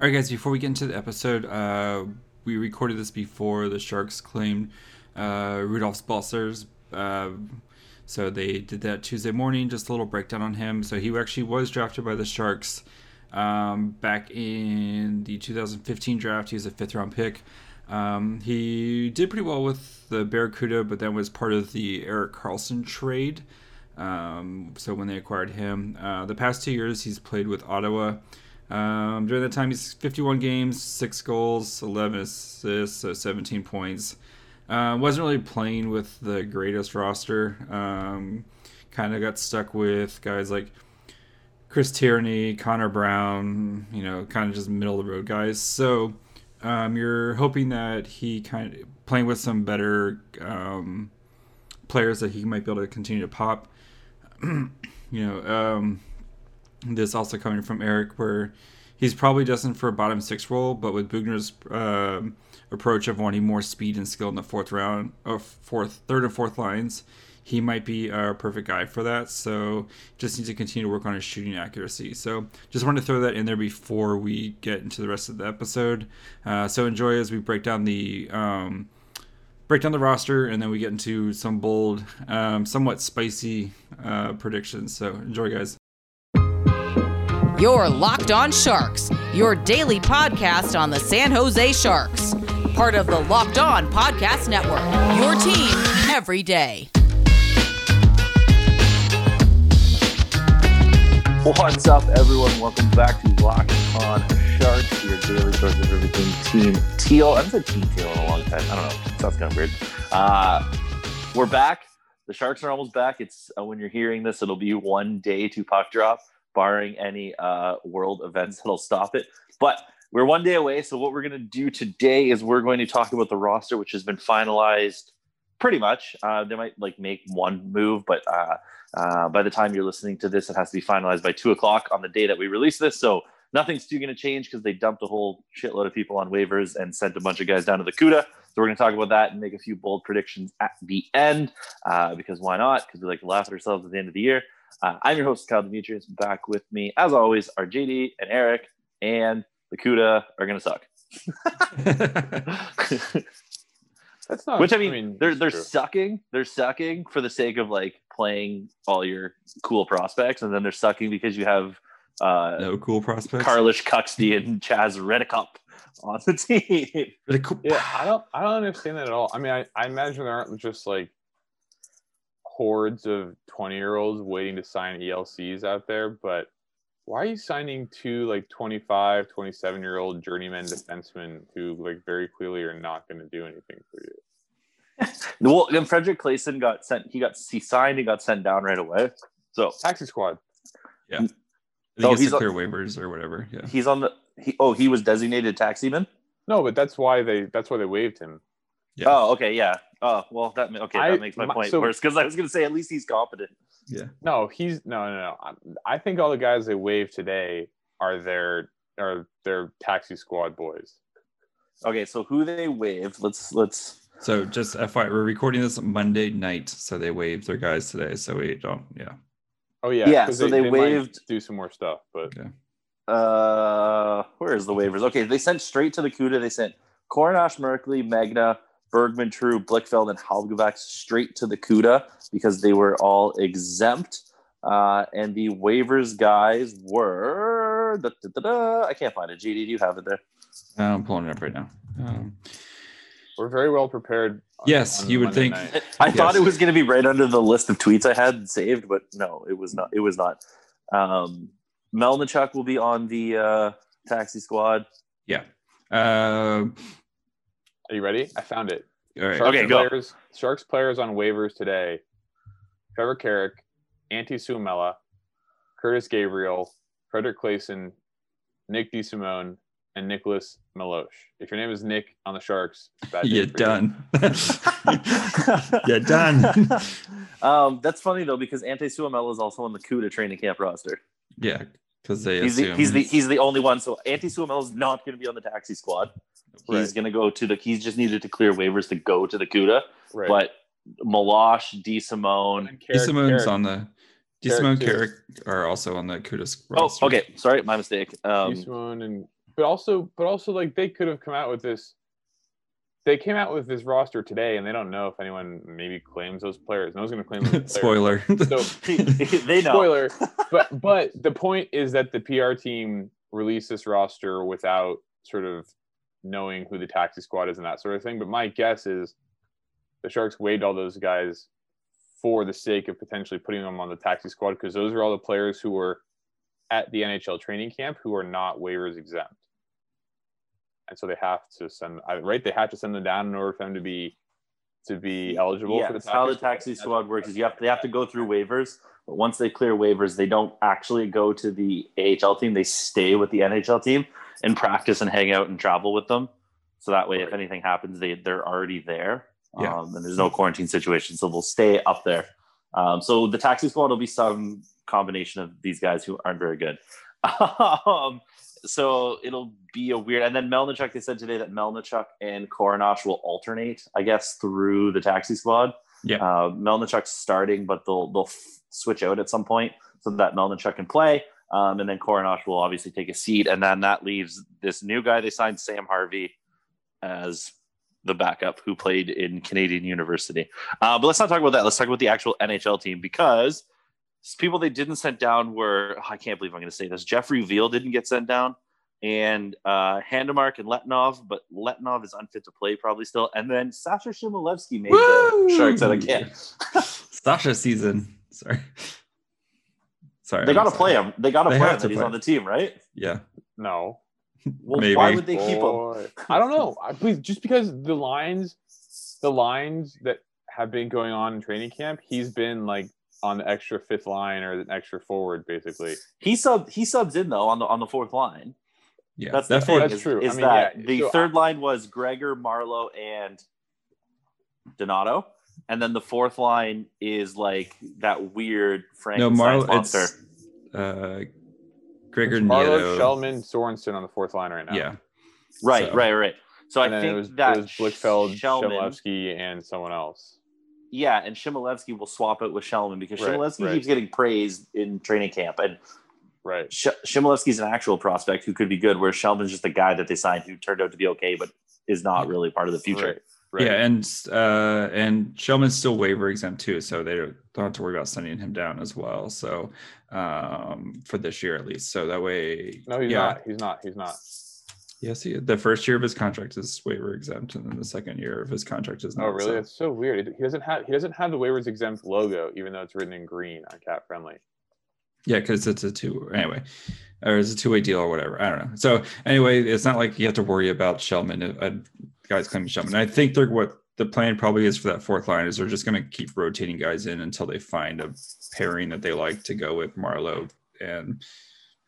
All right, guys. Before we get into the episode, uh, we recorded this before the Sharks claimed uh, Rudolfs Balcers. Uh, so they did that Tuesday morning. Just a little breakdown on him. So he actually was drafted by the Sharks um, back in the 2015 draft. He was a fifth round pick. Um, he did pretty well with the Barracuda, but then was part of the Erik Karlsson trade. Um, so when they acquired him, uh, the past two years he's played with Ottawa. Um, during that time, he's 51 games, six goals, 11 assists, so 17 points. Uh, wasn't really playing with the greatest roster. Um, kind of got stuck with guys like Chris Tierney, Connor Brown, you know, kind of just middle of the road guys. So um, you're hoping that he kind of playing with some better um, players that he might be able to continue to pop. you know, um, this also coming from Eric, where he's probably destined for a bottom six role, but with Boughner's uh, approach of wanting more speed and skill in the fourth round, or fourth, third and fourth lines, he might be a perfect guy for that. So just needs to continue to work on his shooting accuracy. So just wanted to throw that in there before we get into the rest of the episode. Uh, so enjoy as we break down the. Um, break down the roster and then we get into some bold um, somewhat spicy uh, predictions so enjoy guys your Locked On Sharks, your daily podcast on the San Jose Sharks. Part of the Locked On Podcast Network, your team every day. What's up, everyone? Welcome back to Locked On Sharks, your daily source of everything Team Teal. I haven't said Team Teal in a long time. I don't know. Sounds kind of weird. Uh, we're back. The Sharks are almost back. It's uh, when you're hearing this, it'll be one day to puck drop barring any uh, world events that'll stop it. But we're one day away. So what we're going to do today is we're going to talk about the roster, which has been finalized pretty much. Uh, they might like make one move, but uh, uh, by the time you're listening to this, it has to be finalized by two o'clock on the day that we release this. So nothing's too going to change because they dumped a whole shitload of people on waivers and sent a bunch of guys down to the CUDA. So we're going to talk about that and make a few bold predictions at the end uh, because why not? Because we like to laugh at ourselves at the end of the year. Uh, I'm your host, Kyle Demetrius. Back with me, as always, are JD and Eric, and the CUDA are going to suck. That's not. Which I mean, I mean they're they're true. sucking. They're sucking for the sake of like playing all your cool prospects, and then they're sucking because you have uh, no cool prospects. Karlis Cukste and Chaz Reddekopp on the team. yeah, I don't I don't understand that at all. I mean, I, I imagine there aren't just like hordes of 20 year olds waiting to sign ELCs out there, but why are you signing two like 25, 27 year old journeyman defensemen who like very clearly are not going to do anything for you? well, and Fredrik Claesson got sent. He got he signed. He got sent down right away. So taxi squad. Yeah. I oh, think he's clear waivers or whatever. Yeah. He's on the. He, oh, he was designated taximan. No, but that's why they. That's why they waived him. Yeah. Oh, okay, yeah. Oh, well, that okay. I, that makes my, my point so, worse because I was going to say at least he's competent. Yeah. No, he's no, no, no. I think all the guys they waived today are their are their taxi squad boys. Okay, so who they waived? Let's let's. So just FYI, we're recording this Monday night, so they waived their guys today. So we don't, yeah. Oh yeah, yeah. So they, they, they waived do some more stuff, but okay. Uh, where is the waivers? Okay, they sent straight to the CUDA. They sent Korenar, Merkley, Megna, Bergman, True, Blichfeld, and Halbgewachs straight to the CUDA because they were all exempt. Uh, and the waivers guys were da, da, da, I can't find it. GD, do you have it there? I'm pulling it up right now. Um, we're very well prepared. On, yes, on you would Monday think. Night. I yes. thought it was going to be right under the list of tweets I had saved, but no, it was not. It was not. Um, Melnichuk will be on the uh, taxi squad. Yeah. Uh, are you ready? I found it. All right. Sharks okay, players, go. Sharks players on waivers today. Trevor Carrick, Antti Suomela, Curtis Gabriel, Fredrik Claesson, Nick DeSimone, and Nicholas Meloche. If your name is Nick on the Sharks, you're done. you're done. um, that's funny though because Antti Suomela is also on the CUDA training camp roster. Yeah, because they he's the, he's the he's the only one. So Antti Suomela is not going to be on the taxi squad. He's right. going to go to the. He's just needed to clear waivers to go to the CUDA. Right. But Meloche, DeSimone, DeSimone's on the. DeSimone Carrick are also on the CUDA Oh, okay. Sorry, my mistake. Um, DeSimone and but also, but also, like they could have come out with this. They came out with this roster today, and they don't know if anyone maybe claims those players. No one's going to claim those players. Spoiler. So they know. spoiler but but the point is that the pr team released this roster without sort of knowing who the taxi squad is and that sort of thing. But my guess is the sharks waived all those guys for the sake of potentially putting them on the taxi squad because those are all the players who were at the nhl training camp who are not waivers exempt. And so they have to send right they have to send them down in order for them to be to be eligible yeah, for the that's how the taxi squad. works is you have they have to go through waivers, but once they clear waivers, they don't actually go to the AHL team. They stay with the NHL team and practice and hang out and travel with them. So that way, if anything happens, they they're already there. Yeah. Um, and there's no quarantine situation, so they'll stay up there. Um, so the taxi squad will be some combination of these guys who aren't very good. um, so it'll be a weird. And then Melnichuk, they said today that Melnichuk and Korenar will alternate, I guess, through the taxi squad. Yeah. Uh, Melnichuk's starting, but they'll they'll f- switch out at some point so that Melnichuk can play. Um, and then Korenar will obviously take a seat, and then that leaves this new guy they signed, Sam Harvey, as the backup who played in Canadian University. Uh, but let's not talk about that. Let's talk about the actual NHL team because people they didn't send down were I can't believe I'm going to say this. Jeffrey Viel didn't get sent down, and uh, Handemark and Letunov, but Letunov is unfit to play probably still. And then Sasha Chmelevski made Woo! the Sharks out of camp. Sasha season. Sorry. Sorry. They got to play him. They got to play him. to That he's on the team, right? Yeah. no Well, Maybe. why would they keep him? I don't know. I, please, just because the lines, the lines that have been going on in training camp, he's been like on the extra fifth line or the extra forward, basically. He sub he subs in though on the on the fourth line. Yeah. That's that the fourth- thing. That's is, true. I Is mean, that yeah, the so third line was Gregor, Marleau, and Donato, and then the fourth line is like that weird Frank no, Marleau. monster. It's uh, Gregor It's Marleau, Nieto. Shellman, Sorensen on the fourth line right now. Yeah. Right, so- right, right. So and I think it was, that it was Blichfeld, Shellman, and someone else. yeah, and Chmelevski will swap it with Shellman because Right, Chmelevski right. keeps getting praised in training camp, and Right. Sh- Chmelevski's an actual prospect who could be good, whereas Shellman's just a guy that they signed who turned out to be okay, but is not really part of the future. Right. Right. Yeah, and uh, and Shellman's still waiver exempt too, so they don't have to worry about sending him down as well. So um, for this year at least, so that way, no, he's yeah, not. He's not. He's not. Yes, he, the first year of his contract is waiver exempt, and then the second year of his contract is not. Oh, really? so- That's so weird. He doesn't have. He doesn't have the waivers exempt logo, even though it's written in green on CapFriendly. Yeah, because it's a two anyway, or it's a two way deal or whatever. I don't know. So anyway, it's not like you have to worry about Shellman. Guys claiming Shellman. I think they're what the plan probably is for that fourth line is they're just going to keep rotating guys in until they find a pairing that they like to go with Marleau and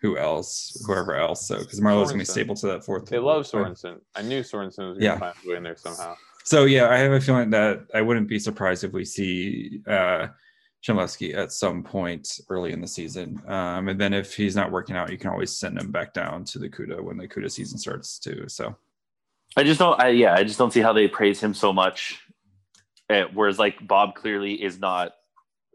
who else, whoever else. So because Marleau's going to be stable to that fourth. They love. Sorensen. I knew Sorensen was going to Yeah. find his way in there somehow. So yeah, I have a feeling that I wouldn't be surprised if we see uh Chmelevski at some point early in the season. Um, and then if he's not working out, you can always send him back down to the CUDA when the CUDA season starts too. So I just don't. I, yeah, I just don't see how they praise him so much. Uh, whereas, like Bob clearly is not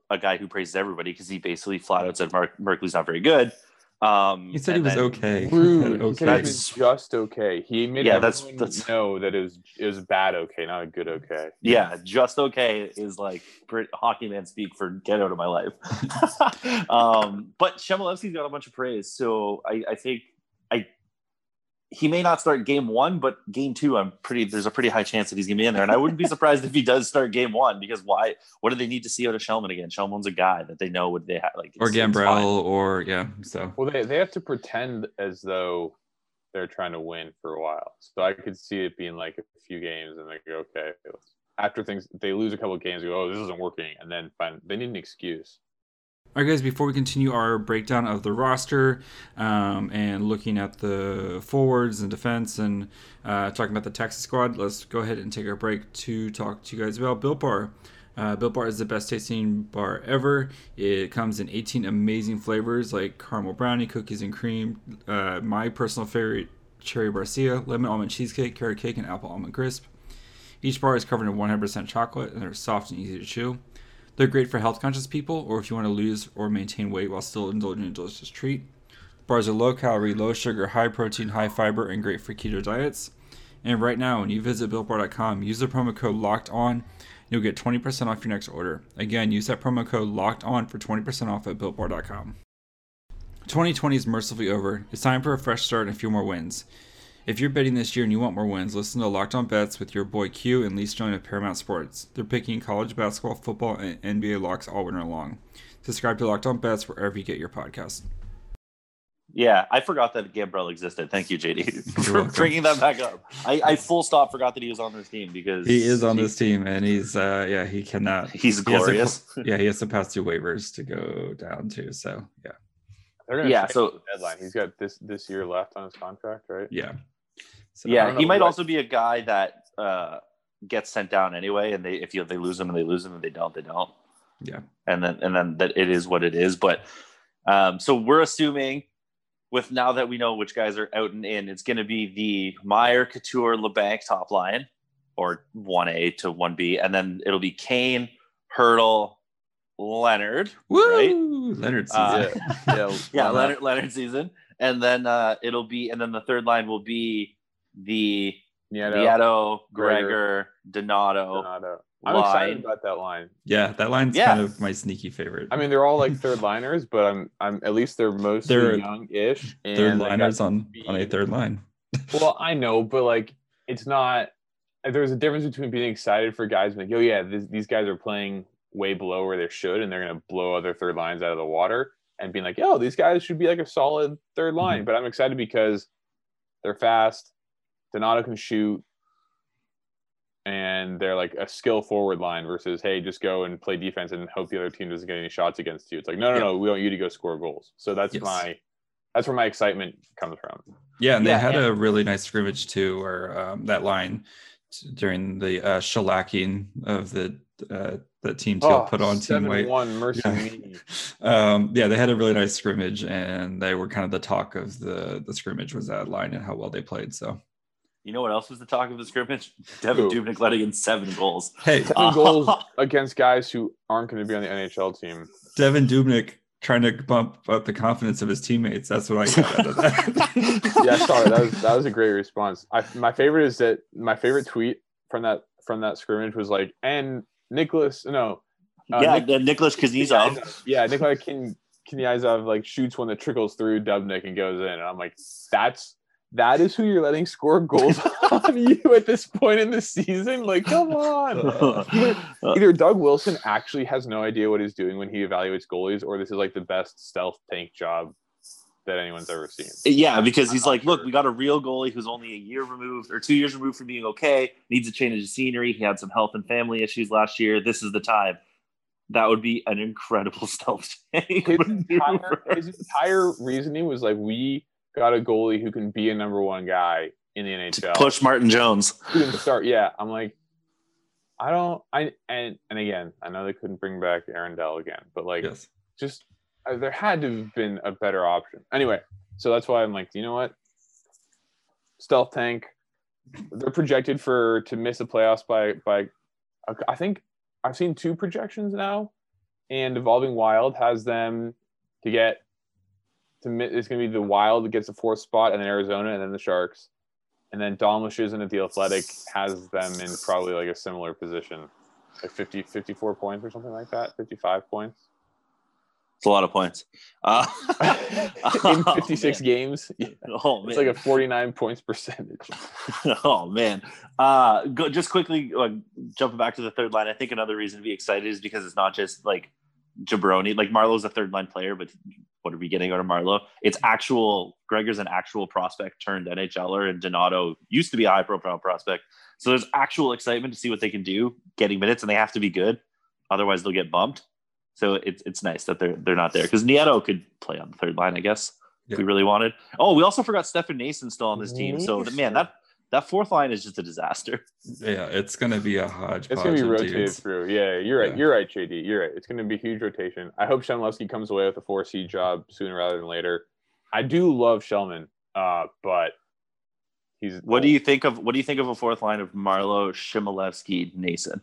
a guy who praises everybody because he basically flat out said Mark Merkley's not very good. Um, he said he was then- okay. Rude. Okay. That's- just okay. He made Yeah, that's- everyone that's- know that it was it was bad okay, not a good okay. Yeah, just okay is like hockey man speak for get out of my life. um, but Chmelevski's got a bunch of praise, so I, I think I he may not start game one, but game two, I'm pretty. There's a pretty high chance that he's gonna be in there, and I wouldn't be surprised if he does start game one because why? What do they need to see out of Shellman again? Shellman's a guy that they know would they have, like or it's- it's. Gambrell or yeah. So Well, they they have to pretend as though they're trying to win for a while. So I could see it being like a few games, and they go, okay, after things they lose a couple of games, go, oh, this isn't working, and then find they need an excuse. All right, guys, before we continue our breakdown of the roster um, and looking at the forwards and defense and uh, talking about the Texas squad, let's go ahead and take our break to talk to you guys about Built Bar. Uh, Built Bar is the best tasting bar ever. It comes in 18 amazing flavors like caramel brownie, cookies and cream, uh, my personal favorite, cherry barcia, lemon almond cheesecake, carrot cake, and apple almond crisp. Each bar is covered in 100% chocolate and they're soft and easy to chew. They're great for health conscious people or if you want to lose or maintain weight while still indulging in delicious treat. Bars are low calorie, low sugar, high protein, high fiber, and great for keto diets. And right now, when you visit BuiltBar.com, use the promo code Locked On. You'll get 20% off your next order. Again, use that promo code Locked On for 20% off at BuiltBar.com. 2020 is mercifully over. It's time for a fresh start and a few more wins. If you're betting this year and you want more wins, listen to Locked On Bets with your boy Q and Lee Stone of Paramount Sports. They're picking college basketball, football, and NBA locks all winter long. Subscribe to Locked On Bets wherever you get your podcast. Yeah, I forgot that Gambrell existed. Thank you, JD, for bringing that back up. I, I full stop forgot that he was on this team because He is on this team, and he's uh yeah he cannot. He's he has to- glorious. yeah, he has to pass through waivers to go down to. So yeah, They're gonna Yeah, so- deadline. He's got this this year left on his contract, right? yeah, so, yeah, he might also be a guy that uh, gets sent down anyway, and they if you they lose him and they lose him and they don't, they don't. yeah. and then and then that it is what it is. But um, so we're assuming with now that we know which guys are out and in, it's going to be the Meier, Couture, Labanc top line, or one A to one B, and then it'll be Kane, Hertl, Leonard, Woo! right? Leonard season. Uh, Yeah, yeah. Leonard Leonard season, and then uh, it'll be and then the third line will be the Nieto, Nieto, Gregor, Gregor, Donato. Donato. I'm excited about that line. yeah, that line's Yeah. kind of my sneaky favorite. I mean, they're all like third liners, but I'm I'm at least they're mostly They're young-ish. Third they got liners on on a third line. Well, I know, but like it's not. There's a difference between being excited for guys like, oh yeah, this, these guys are playing way below where they should, and they're gonna blow other third lines out of the water, and being like, oh, these guys should be like a solid third line. Mm-hmm. But I'm excited because they're fast. Donato can shoot, and they're like a skill forward line versus hey, just go and play defense and hope the other team doesn't get any shots against you. It's like no, no, Yeah. no, we want you to go score goals. So that's Yes. my that's where my excitement comes from. Yeah, and Yeah, they had and- a really nice scrimmage too, where um, that line t- during the uh, shellacking of the uh, the team teal put on team seven white. one mercy Yeah. me. um, yeah, they had a really nice scrimmage, and they were kind of the talk of the the scrimmage was that line and how well they played. So You know what else was the talk of the scrimmage? Devin Who? Dubnyk letting in seven goals. hey, Seven Uh, goals against guys who aren't going to be on the NHL team. Devin Dubnyk trying to bump up the confidence of his teammates. That's what I got out of that. Yeah, sorry, that was that was a great response. I, my favorite is that my favorite tweet from that from that scrimmage was like, and Nicholas, no, uh, yeah, Nick- then Nicholas Kuznetsov. yeah, Nicholas Kin Knyazov like shoots one that trickles through Dubnyk and goes in, and I'm like, that's that is who you're letting score goals on you at this point in the season. Like, come on. Either, either Doug Wilson actually has no idea what he's doing when he evaluates goalies, or this is like the best stealth tank job that anyone's ever seen. Yeah, because he's like, look, we got a real goalie who's only a year removed or two years removed from being okay, needs a change of scenery. He had some health and family issues last year. This is the time. That would be an incredible stealth tank. His entire, his entire reasoning was like, we got a goalie who can be a number one guy in the NHL. Push Martin Jones. Who can start. Yeah, I'm like, I don't. I and and again, I know they couldn't bring back Aaron Dell again, but like, yes. just uh, there had to have been a better option. Anyway, so that's why I'm like, you know what? Stealth tank. They're projected for to miss the playoffs by by. I think I've seen two projections now, and Evolving Wild has them to get to. It's going to be the Wild that gets the fourth spot, and then Arizona, and then the Sharks, and then Luszczyszyn at the Athletic has them in probably like a similar position, like 50, 54 points or something like that, fifty five points. It's a lot of points. Uh, in 56 games. Yeah, Oh, man. It's like a 49 points percentage. oh man uh go, just quickly uh, jumping back to the third line i think another reason to be excited is because it's not just like jabroni like marleau's a third line player but what are we getting out of marleau it's actual gregor's an actual prospect turned nhler and donato used to be a high profile prospect. So there's actual excitement to see what they can do getting minutes and they have to be good. Otherwise they'll get bumped. So it's it's nice that they're they're not there because nieto could play on the third line i guess if we really wanted. Oh we also forgot stefan noesen still on this team. So man that that fourth line is just a disaster. Yeah, it's gonna be a hodgepodge. It's going to be rotated dudes. through. Yeah, you're right. Yeah. You're right, JD. You're right. It's going to be huge rotation. I hope Chmelevski comes away with a 4C job sooner rather than later. I do love Shellman, uh, but he's. What do you think of what do you think of a fourth line of Marleau, Chmelevski, Noesen?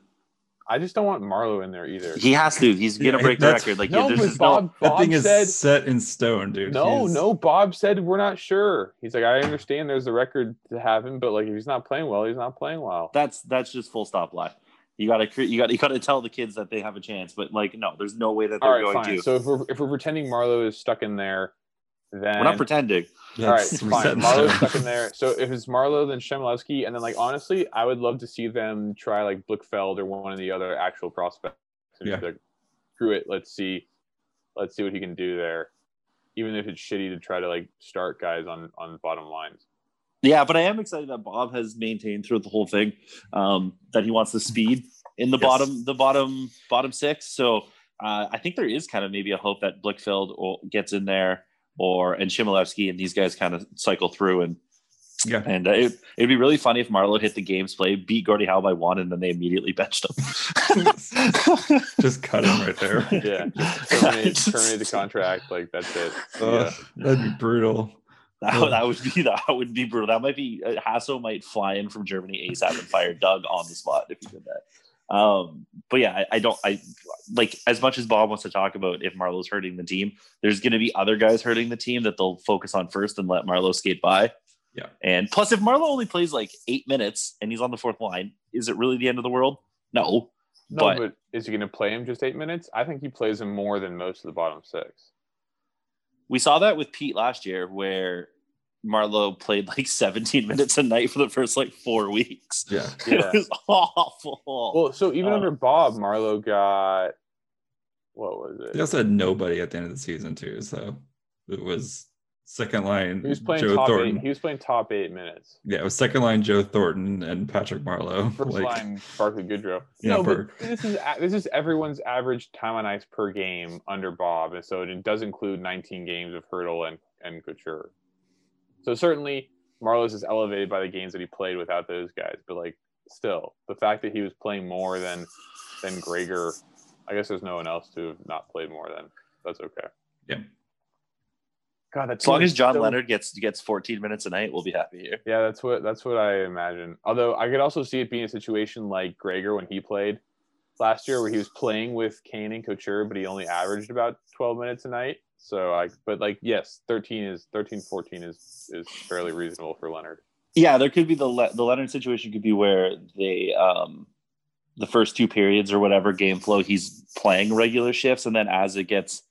I just don't want Marleau in there either. He has to. He's gonna break the record. Like no, there's but just no. Bob, that Bob thing is said set in stone, dude. no, He's- no. Bob said we're not sure. He's like, I understand there's the record to have him, but like if he's not playing well, he's not playing well. That's that's just full stop lie. You gotta cre- you got you gotta tell the kids that they have a chance, but like no, there's no way that they're right, going fine. to. So if we're if we're pretending Marleau is stuck in there, then We're not pretending. Yeah, all right, fine. in Marleau's stuck in there. So if it's Marleau, then Chmelevski, and then like honestly, I would love to see them try like Blichfeld or one of the other actual prospects. And Yeah. like, screw it. Let's see, let's see what he can do there. Even if it's shitty to try to like start guys on on bottom lines. Yeah, but I am excited that Bob has maintained throughout the whole thing um, that he wants the speed in the Yes. bottom the bottom bottom six. So uh, I think there is kind of maybe a hope that Blichfeld gets in there or and Chmelevski and these guys kind of cycle through and Yeah. and uh, it, it'd be really funny if Marleau hit the games play, beat Gordie Howe by one, and then they immediately benched him. Just cut him right there. Yeah, just terminate, Just- terminate the contract. Like that's it. Ugh, That'd be brutal. That, would- that would be that would be brutal. That might be uh, Hasso might fly in from Germany ASAP and fire Doug on the spot if he did that. Um, but yeah, I, I don't. I like as much as Bob wants to talk about if Marleau's hurting the team. There's going to be other guys hurting the team that they'll focus on first and let Marleau skate by. Yeah. And plus, if Marleau only plays like eight minutes and he's on the fourth line, is it really the end of the world? No. No, But- but, is he going to play him just eight minutes? I think he plays him more than most of the bottom six. We saw that with Pete last year, where Marleau played like 17 minutes a night for the first like four weeks. Yeah. Yeah. It was awful. Well, so even Uh, under Bob, Marleau got what was it? They also had nobody at the end of the season too, so it was second line He was playing Joe top Thornton. eight. He was playing top eight minutes. Yeah, it was second line Joe Thornton and Patrick Marleau. First like, line Barkley Goodrow. Yeah, no, but this is this is everyone's average time on ice per game under Bob, and so it does include 19 games of Hertl and and Couture. So certainly Marleau's is elevated by the games that he played without those guys, but like still, the fact that he was playing more than than Gregor, I guess there's no one else to have not played more than. That's okay. Yeah. God, that As long as John so Leonard gets gets 14 minutes a night, we'll be happy here. Yeah, that's what that's what I imagine. Although I could also see it being a situation like Gregor when he played last year, where he was playing with Kane and Couture, but he only averaged about twelve minutes a night. So I, but like yes, thirteen is 13, 14 is is fairly reasonable for Leonard. Yeah, there could be the Le- the Leonard situation could be where they um the first two periods or whatever game flow he's playing regular shifts, and then as it gets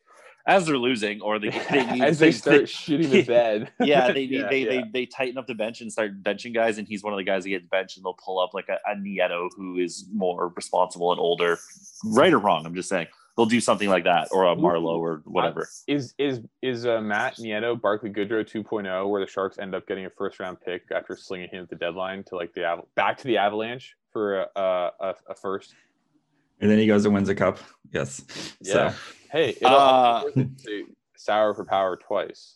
as they're losing or they, they need, As they start shitting the bed. yeah, they need Yeah, they, yeah. they they tighten up the bench and start benching guys, and he's one of the guys that gets benched, and they'll pull up like a, a Nieto who is more responsible and older, right or wrong. I'm just saying they'll do something like that, or a Marleau or whatever. Is is is uh, Matt Nieto Barkley Goodrow 2.0, where the Sharks end up getting a first round pick after slinging him at the deadline to like the Aval- back to the Avalanche for a, a, a, a first? and then he goes and wins a cup. Yes. Yeah. So Hey, it Uh, it to sour for power twice.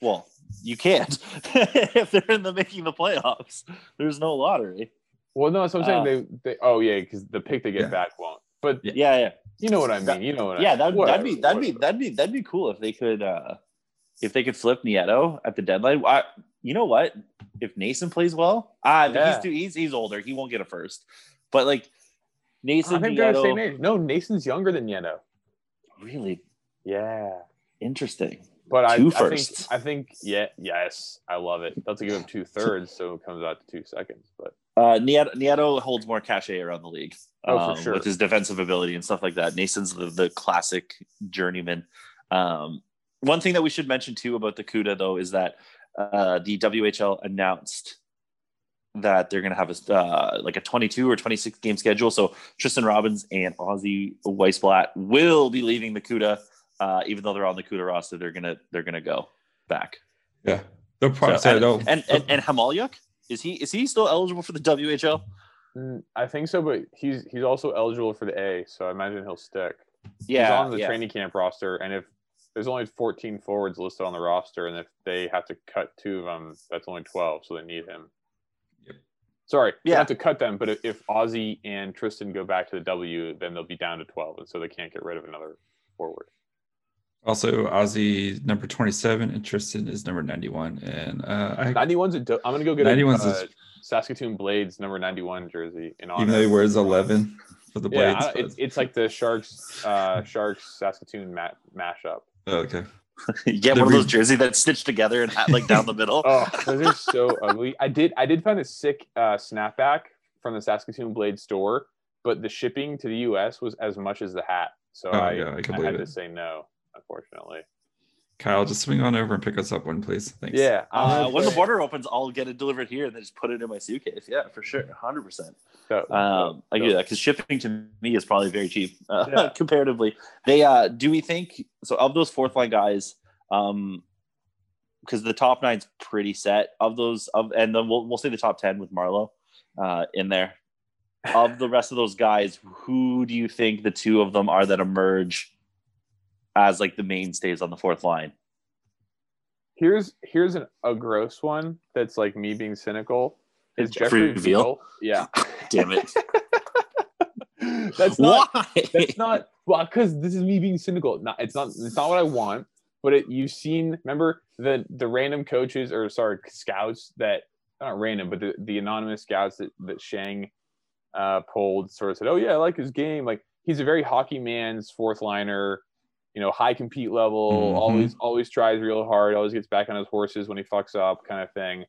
Well, you can't if they're in the making the playoffs. There's no lottery. Well, no, that's what I'm saying. they, they, oh yeah, because the pick they get Yeah. back won't. But Yeah. Yeah, yeah. you know what I mean. That- you know what? I yeah, mean. that'd, that'd be that'd be that'd be that'd be cool if they could uh if they could flip Nieto at the deadline. I, you know what? If Noesen plays well, ah, Yeah. he's too he's he's older. He won't get a first. But like I Noesen think they're the same age. No, Noesen's younger than Nieto. Really Yeah, interesting. but I, Two I think. I think yeah, yes, I love it. That's a give up two thirds, so it comes out to two seconds. But Uh, Nieto, Nieto holds more cachet around the league Oh, for um, sure. with his defensive ability and stuff like that. Noesen's the, the classic journeyman. Um, one thing that we should mention too about the CUDA though is that uh, the WHL announced that they're going to have a uh, like a 22 or 26 game schedule. So Tristen Robins and Ozzy Wiesblatt will be leaving the CUDA, uh, even though they're on the CUDA roster. They're gonna they're gonna go back. yeah. They'll probably So- say and, they'll and, and and Hamaliuk is he is he still eligible for the WHL? mm, I think so. But he's he's also eligible for the A, so I imagine he'll stick. Yeah, he's on the yeah. training camp roster, and if there's only 14 forwards listed on the roster, and if they have to cut two of them, that's only 12, so they need him. Yep. Sorry, they Yeah. have to cut them, but if, if Ozzy and Tristan go back to the W, then they'll be down to 12, and so they can't get rid of another forward. also Ozzy number 27 and Tristan is number 91. And uh I 91's a do- I'm gonna go get a 91's uh, is- Saskatoon Blades number 91 jersey in even though he wears 11. for the blades. I- it's, it's like the Sharks uh, Sharks Saskatoon ma- mashup. oh, okay. you get The one of those re- jerseys that's stitched together and hat like down the middle. Oh, those are so ugly. I did I did find a sick uh, snapback from the Saskatoon Blade store, but the shipping to the U.S. was as much as the hat, so Oh, I, yeah, I can I believe had it. to say no, unfortunately. Kyle, just swing on over and pick us up one, please. Thanks. Yeah, Uh, when the border opens, I'll get it delivered here and then just put it in my suitcase. Yeah, for sure, hundred percent. so- Um, I so- get that because shipping to me is probably very cheap uh, Yeah. comparatively. They uh, do we think so? Of those fourth line guys, um, because the top nine's pretty set. Of those, of and then we'll we'll say the top ten with Marleau uh, in there. Of the rest of those guys, who do you think the two of them are that emerge as like the mainstays on the fourth line? Here's here's an, a gross one that's like me being cynical. Is Jeffrey Jeffrey Viel? Viel? Yeah, Damn it! that's not Why? that's not well because this is me being cynical. Not it's not it's not what I want. But it, you've seen remember the the random coaches or sorry scouts that not random but the, the anonymous scouts that that Sheng uh, pulled sort of said oh yeah I like his game like he's a very hockey man's fourth liner you know high compete level Mhm. always always tries real hard always gets back on his horses when he fucks up kind of thing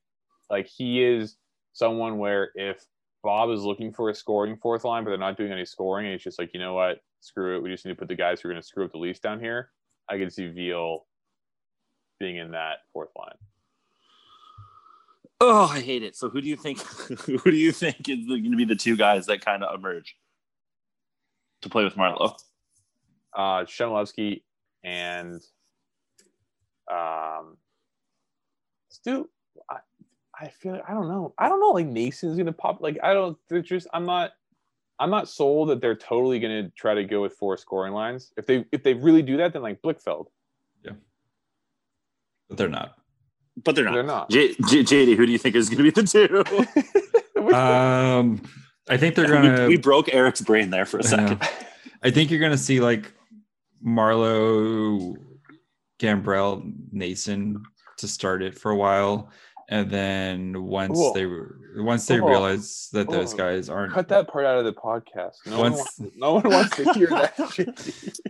like he is someone where if Bob is looking for a scoring fourth line, but they're not doing any scoring, and he's just like, you know what, screw it. We just need to put the guys who are going to screw up the least down here. I can see Viel being in that fourth line. Oh, I hate it. So who do you think? Who do you think is going to be the two guys that kind of emerge to play with Marleau? Uh, Chmelevski and um, Stu. I, I feel like, I don't know. I don't know. Like Noesen's gonna pop. Like I don't. They're just. I'm not. I'm not sold that they're totally gonna try to go with four scoring lines. If they if they really do that, then like Blichfeld. Yeah. But they're not. But they're not. They're not. J- J- JD, who do you think is going to be the two? Um, I think they're gonna. we broke Eric's brain there for a second. I think you're gonna see like Marleau, Gambrell, Noesen to start it for a while, and then once Cool. they once they Cool. Realize that those guys aren't Cut that part out of the podcast. No, one, Once- wants, no one wants to hear that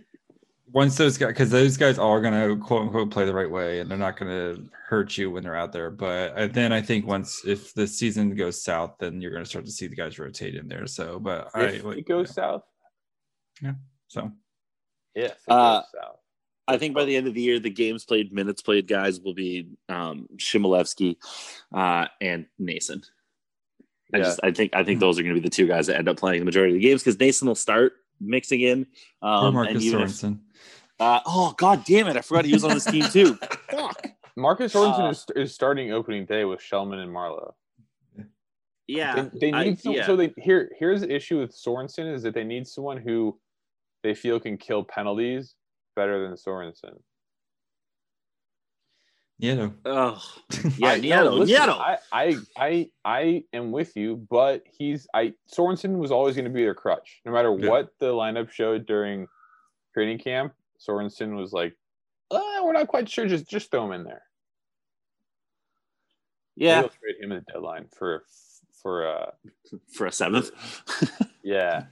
once those guys because those guys are gonna quote unquote play the right way and they're not gonna hurt you when they're out there. But then I think once if the season goes south, then you're gonna start to see the guys rotate in there. So, but I If like it goes south. Yeah. So If it Uh, goes south. I think by the end of the year, the games played, minutes played guys will be um, Chmelevski uh, and Noesen. I Yeah. just, I think, I think those are going to be the two guys that end up playing the majority of the games because Noesen will start mixing in. Um, and Marcus Sorensen. uh, oh god damn it! I forgot he was on this team too. Fuck. Marcus Sorensen uh, is, is starting opening day with Shellman and Marleau. Yeah, They, they I- need some, yeah. so they here here's the issue with Sorensen is that they need someone who they feel can kill penalties better than Sorensen. Yeah, no. Oh, yeah, I, no, listen, Nieto. I, I I I am with you, but he's I Sorensen was always going to be their crutch, no matter Yeah. what the lineup showed during training camp. Sorensen was like, uh, we're not quite sure. Just just throw him in there. Maybe yeah, they'll trade him at the deadline for for uh for a seventh. yeah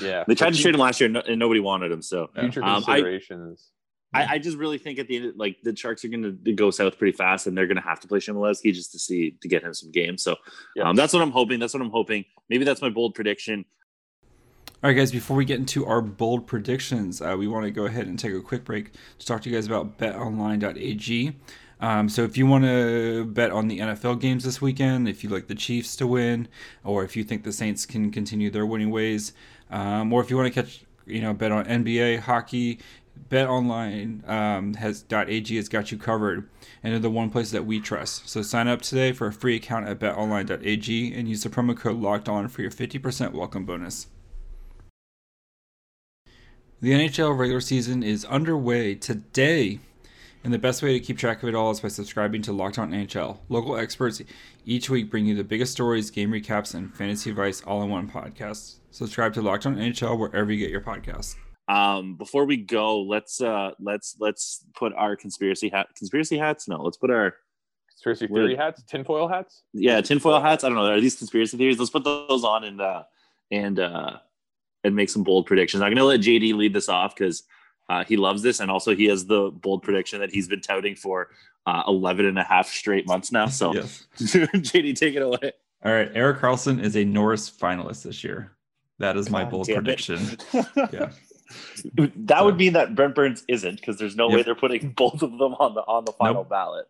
yeah. they for tried to fu- trade him last year, no- and nobody wanted him. So future Um, I- considerations. I, I just really think at the end, like the Sharks are going to go south pretty fast, and they're going to have to play Chmelevski just to see to get him some games. So Yeah. um, that's what I'm hoping. That's what I'm hoping. Maybe that's my bold prediction. All right, guys, before we get into our bold predictions, uh, we want to go ahead and take a quick break to talk to you guys about betonline.ag. Um, so, if you want to bet on the NFL games this weekend, if you like the Chiefs to win, or if you think the Saints can continue their winning ways, um, or if you want to catch, you know, bet on NBA, hockey, BetOnline um, has .ag has got you covered, and they're the one place that we trust. So sign up today for a free account at BetOnline.ag and use the promo code Locked On for your 50% welcome bonus. The NHL regular season is underway today, and the best way to keep track of it all is by subscribing to Locked On NHL. Local experts each week bring you the biggest stories, game recaps, and fantasy advice all in one podcast. Subscribe to Locked On NHL wherever you get your podcasts. Um, before we go, let's uh, let's let's put our conspiracy hat conspiracy hats. No, let's put our Conspiracy What- theory hats, tinfoil hats. yeah tinfoil hats. I don't know. Are these conspiracy theories? Let's put those on and uh, and uh, and make some bold predictions. I'm going to let JD lead this off because uh, he loves this. And also, he has the bold prediction that he's been touting for uh, 11 and a half straight months now. So, Yes. JD, take it away. All right. Erik Karlsson is a Norris finalist this year. That is my God bold prediction. Yeah. that would mean that Brent Burns isn't because there's no way they're putting both of them on the on the final Nope. ballot.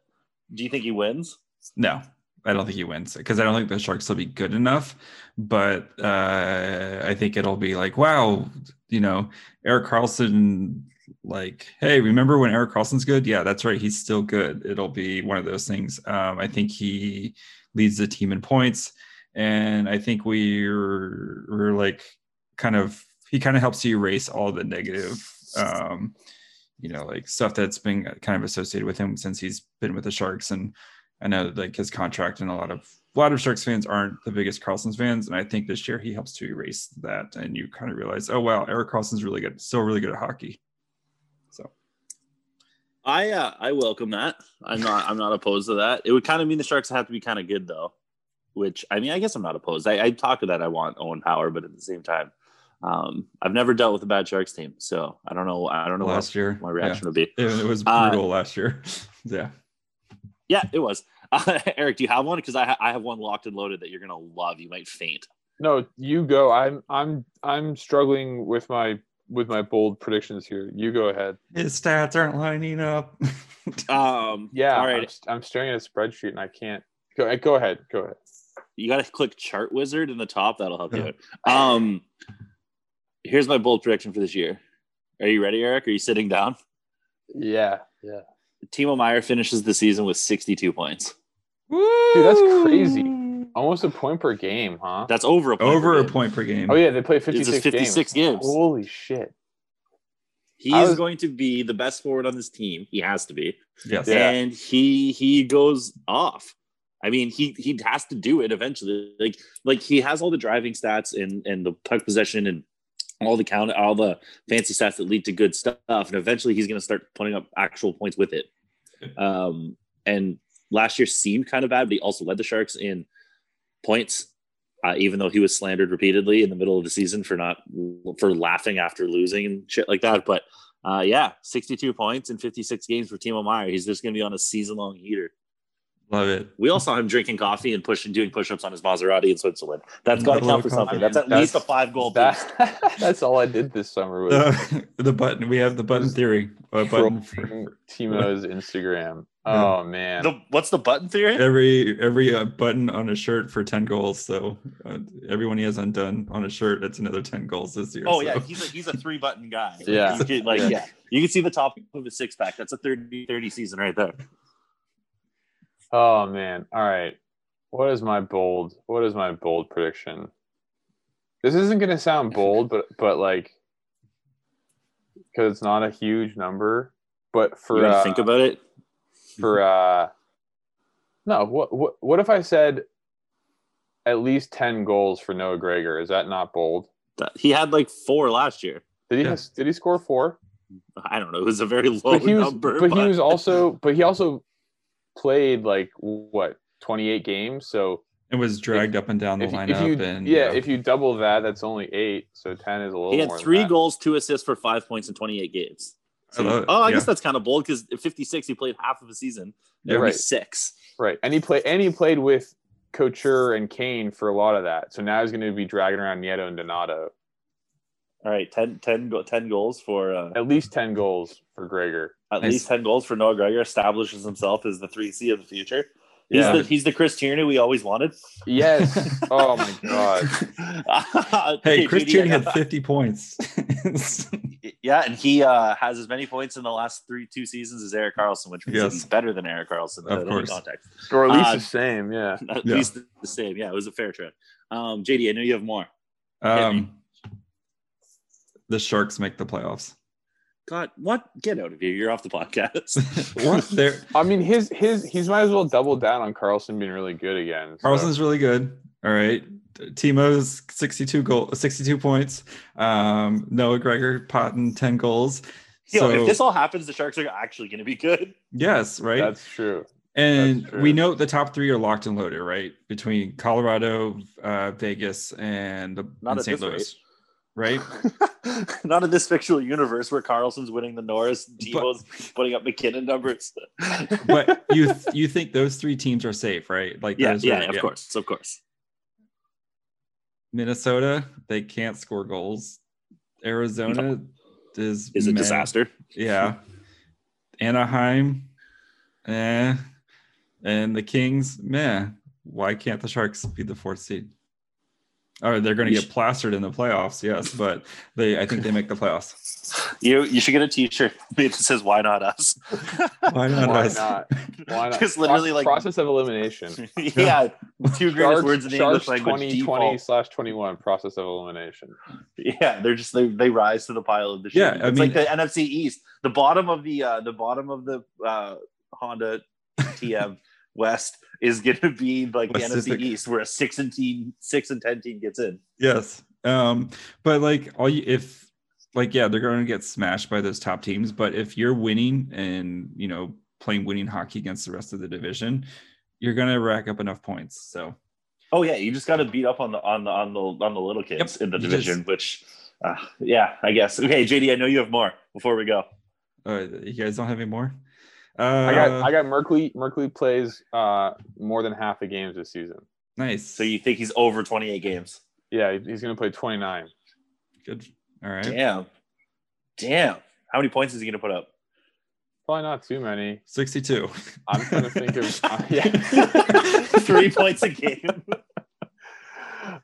Do you think he wins? No, I don't think he wins because I don't think the Sharks will be good enough. But uh, I think it'll be like, wow, you know, Erik Karlsson. Like, hey, remember when Erik Karlsson's good? Yeah, that's right. He's still good. It'll be one of those things. Um, I think he leads the team in points, and I think we're we're like kind of he kind of helps you erase all the negative. Um, you know, like stuff that's been kind of associated with him since he's been with the Sharks. And I know like his contract and a lot of a lot of Sharks fans aren't the biggest Karlsson's fans. And I think this year he helps to erase that. And you kind of realize, oh wow, Erik Karlsson's really good, still really good at hockey. So I uh, I welcome that. I'm not I'm not opposed to that. It would kind of mean the Sharks have to be kind of good though, which I mean I guess I'm not opposed. I, I talk to that I want Owen Power, but at the same time, um, I've never dealt with a bad Sharks team, so I don't know. I don't know last what year, my reaction yeah. would be. it, was Uh, brutal last year. yeah. Yeah, it was. Uh, Eric, do you have one? Because I ha- I have one locked and loaded that you're gonna love. You might faint. No, you go. I'm I'm I'm struggling with my with my bold predictions here. You go ahead. His stats aren't lining up. Um, Yeah, All I'm, st- I'm staring at a spreadsheet and I can't. Go go ahead. Go ahead. you got to click Chart Wizard in the top. That'll help you out. Um, here's my bold prediction for this year. Are you ready, Eric? Are you sitting down? Yeah, yeah. Timo Meier finishes the season with 62 points. Dude, that's crazy. Almost a point per game, huh? That's over a point. Over per a game. point per game. Oh yeah, they play It's 56, just 56 games. Holy shit. He I is was- going to be the best forward on this team. He has to be, Yes. Yeah. and he he goes off. I mean, he he has to do it eventually. Like like he has all the driving stats and and the puck possession and all the count all the fancy stats that lead to good stuff. And eventually, he's going to start putting up actual points with it. Um, and last year seemed kind of bad, but he also led the Sharks in points. Uh, even though he was slandered repeatedly in the middle of the season for not for laughing after losing and shit like that, but uh, yeah, 62 points in 56 games for Timo Meier. He's just going to be on a season long heater. Love it. We all saw him drinking coffee and pushing, doing push ups on his Maserati in Switzerland. That's got to count for something. coffee. That's at That's- least a five goal boost. That, that's all I did this summer was Uh, the button. We have the button theory. A button for, Timo's Instagram. Yeah. Oh man. The, what's the button theory? every every uh, button on a shirt for ten goals. So uh, everyone he has undone on a shirt, that's another ten goals this year. Oh so. yeah, he's a he's a three button guy. Like, Yeah. you can, like Yeah. yeah, you can see the top of his six pack. That's a 30-30 season right there. Oh man. All right. What is my bold? What is my bold prediction? This isn't going to sound bold, but but like because it's not a huge number. But for You uh, think about it. for uh, no. What what what if I said at least ten goals for Noah Gregor? Is that not bold? He had like four last year. Did he Yeah. did he score four? I don't know. It was a very low but he was number. but he was also but he also played like what 28 games so it was dragged up and down the if, you- if lineup, you and yeah if you double that that's only eight so 10 is a little he had more than three that. goals, two assists for five points in 28 games. I oh, I Yeah. guess that's kind of bold because 56, he played half of a season. Yeah, There right. was six. right and he played and he played with Couture and Kane for a lot of that so now he's going to be dragging around Nieto and Donato All right, 10, 10, 10 goals for uh, at least 10 goals for Gregor at Nice. least 10 goals for Noah Gregor. Establishes himself as the 3C of the future. He's, Yeah. the, he's the Chris Tierney we always wanted. yes oh my god Hey, Okay, Chris JD, Tierney had 50 points. Yeah, and he uh, has as many points in the last three two seasons as Erik Karlsson, which means Yes. he's better than Erik Karlsson Of in any course. context. or at least Uh, the same yeah At Yeah. least the same. Yeah, it was a fair trade. Um, JD, I know you have more. Um, the Sharks make the playoffs. God, what? Get out of here! You're off the podcast. what? They're, I mean his his he's might as well double down on Karlsson being really good again so- Karlsson's really good. All right. Timo's 62 goal 62 points. Um, Noah Gregor potting 10 goals. Yo, So if this all happens, the Sharks are actually going to be good. yes, right. that's true and that's true. we know the top three are locked and loaded, right? Between Colorado, uh, Vegas, and the Not and at St. this Louis. Right? Not in this fictional universe where Karlsson's winning the Norris, Devo's putting up MacKinnon numbers. but you th- you think those three teams are safe, right? Like yeah, yeah, are- of course, of course. Minnesota, they can't score goals. Arizona is Is a meh. disaster. Yeah. Anaheim, eh. And the Kings, meh. Why can't the Sharks be the fourth seed? Oh, they're going to You get plastered in the playoffs, yes, but they I think they make the playoffs. You you should get a T-shirt that says "Why not us?" Why not Why us? not? Why not? Just literally, like- process of elimination. yeah, two greatest words in the English language. 2020 slash 21 process of elimination. Yeah, they're just they, they rise to the pile of the shit. Yeah, I it's mean- like the NFC East. The bottom of the uh the bottom of the uh Honda TM West is gonna be like the West NFC the- East where a six and team six and ten team gets in. Yes. Um, but like all you if like yeah, they're gonna get smashed by those top teams. But if you're winning and you know playing winning hockey against the rest of the division, you're gonna rack up enough points. So Oh yeah, you just gotta beat up on the on the on the on the little kids Yep, in the division, just- which uh, yeah, I guess. Okay, JD, I know you have more before we go. uh, you guys don't have any more? Uh, I got I got Merkley. Merkley plays uh, more than half the games this season. nice. So you think he's over 28 games? Yeah, he's going to play 29. good. All right. Damn. Damn. How many points is he gonna put up? Probably not too many. 62. I'm trying to think of uh, yeah. Three points a game.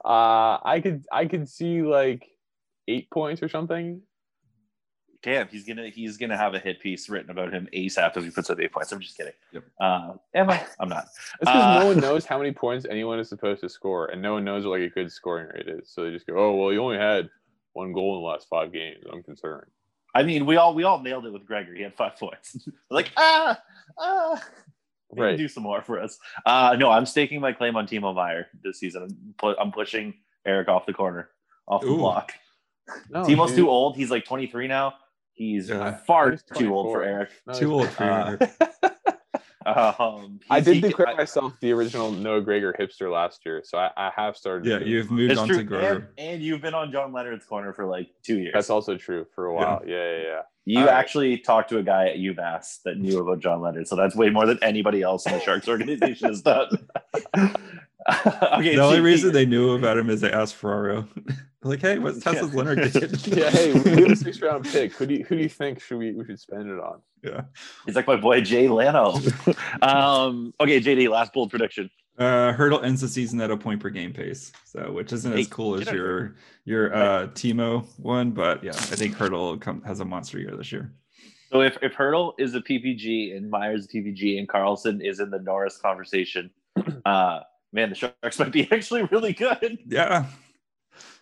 Uh, I could I could see like eight points or something. Damn, he's gonna he's gonna have a hit piece written about him ASAP if he puts up eight points. I'm just kidding. Yep. Uh, am I? I'm not. That's because Uh, no one knows how many points anyone is supposed to score, and no one knows what like a good scoring rate is. So they just go, "Oh, well, you only had one goal in the last five games." I'm concerned. I mean, we all we all nailed it with Gregor. He had five points. like ah ah. Right. do some more for us. Uh, no, I'm staking my claim on Timo Meier this season. I'm, pu- I'm pushing Eric off the corner, off the Ooh. block. No, Timo's dude. too old. He's like 23 now. He's Yeah. far He's too old for Eric. No, Too old he's- for Uh, your Um, I did declare I- myself the original Noah Gregor hipster last year, so I, I have started. Yeah, you've moved That's on true. to And, and you've been on John Leonard's corner for like two years. That's also true for a while. Yeah, yeah, yeah. you all right. actually talked to a guy at UMass that knew about John Leonard, so that's way more than anybody else in the Sharks organization has done. okay, The only GP. reason they knew about him is they asked Ferraro, like, "Hey, what's Yeah. Tessa's Leonard did?" Yeah, hey, we have a six round pick. Who do you, who do you think should we we should spend it on? yeah. he's like my boy Jay Leno. um, okay, JD, last bold prediction. Uh, Hertl ends the season at a point per game pace, so which isn't Hey, as cool as get out your your uh Timo one, but yeah, I think Hertl come, has a monster year this year. So if, if Hertl is a PPG and Meier's a PPG and Karlsson is in the Norris conversation, uh, man, the Sharks might be actually really good. Yeah,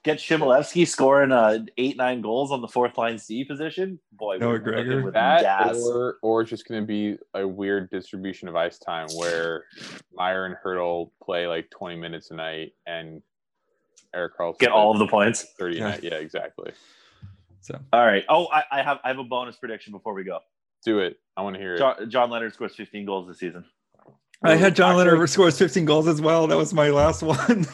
Get Chmelevski scoring uh, eight nine goals on the fourth line C position. Boy, Noah we're Gregor. with That gas. or or it's just going to be a weird distribution of ice time where Meier and Hertl play like 20 minutes a night and Erik Karlsson Get all of the points. 30 Yeah. night. Yeah, exactly. so All right. Oh, I, I have I have a bonus prediction before we go. Do it. I want to hear it. John, John Leonard scores 15 goals this season. I had John Actually, Leonard scores 15 goals as well. That was my last one.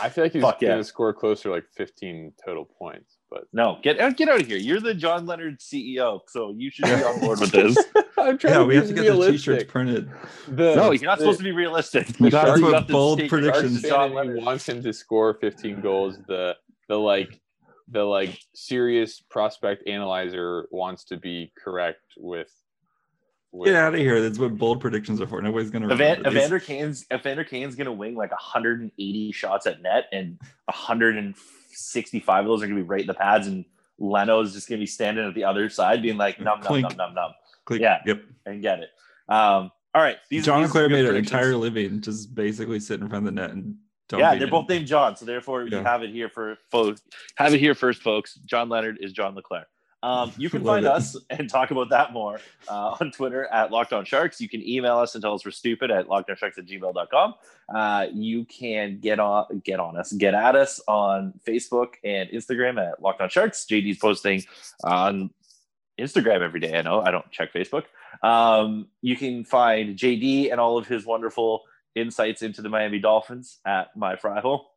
I feel like he's Fuck going to score closer like 15 total points, but No, get out get out of here. You're the John Leonard CEO, so you should be on board with this. I'm trying yeah, to we have to get the t-shirts printed. The, No, you're not the- supposed to be realistic. the You gotta- Sharks- you have bold state your predictions. Sharks John and John Leonard Leonard. wants him to score 15 goals. The the like the like serious prospect analyzer wants to be correct with. Get out of here. That's what bold predictions are for. Nobody's gonna Evan. Evander Kane's Evander Kane's gonna wing like 180 shots at net, and 165 of those are gonna be right in the pads, and Leno's just gonna be standing at the other side, being like num num num num num, Click. yeah. Yep. and get it. Um, all right, these John these are Clare made an entire living just basically sitting in front of the net and yeah, they're it. both named John, so therefore you Yeah. have it here for folks. Have it here first, folks. John Leonard is John LeClair. Um, you can find it. us and talk about that more uh, on Twitter at Locked On Sharks. You can email us and tell us we're stupid at lockedonsharks at gmail.com. Uh, you can get on get on us, get at us on Facebook and Instagram at Locked On Sharks. JD's posting on Instagram every day. I know I don't check Facebook. Um, you can find JD and all of his wonderful insights into the Miami Dolphins at my fry hole.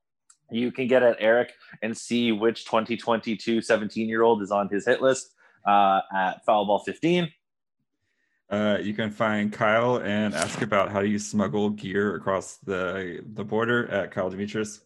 You can get at Eric and see which 2022 17 year old is on his hit list uh, at Foulball 15. Uh, you can find Kyle and ask about how do you smuggle gear across the the border at Kyle Demetrius.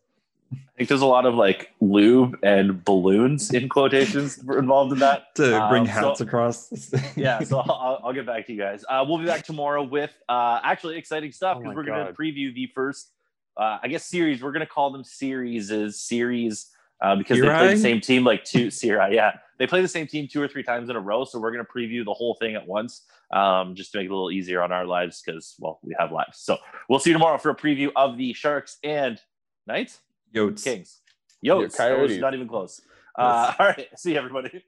I think there's a lot of like lube and balloons in quotations involved in that. To bring Um, hats so- across. yeah, so I'll, I'll get back to you guys. Uh, we'll be back tomorrow with uh, actually exciting stuff Oh because my we're going to preview the first, uh, I guess, series. We're going to call them series as series uh, because they play the same team like two. Series, yeah, they play the same team two or three times in a row. So we're going to preview the whole thing at once, um, just to make it a little easier on our lives because well, we have lives. So we'll see you tomorrow for a preview of the Sharks and Knights, Yotes. Kings, Yotes. That Coyotes. not even close. Uh, all right, see you everybody.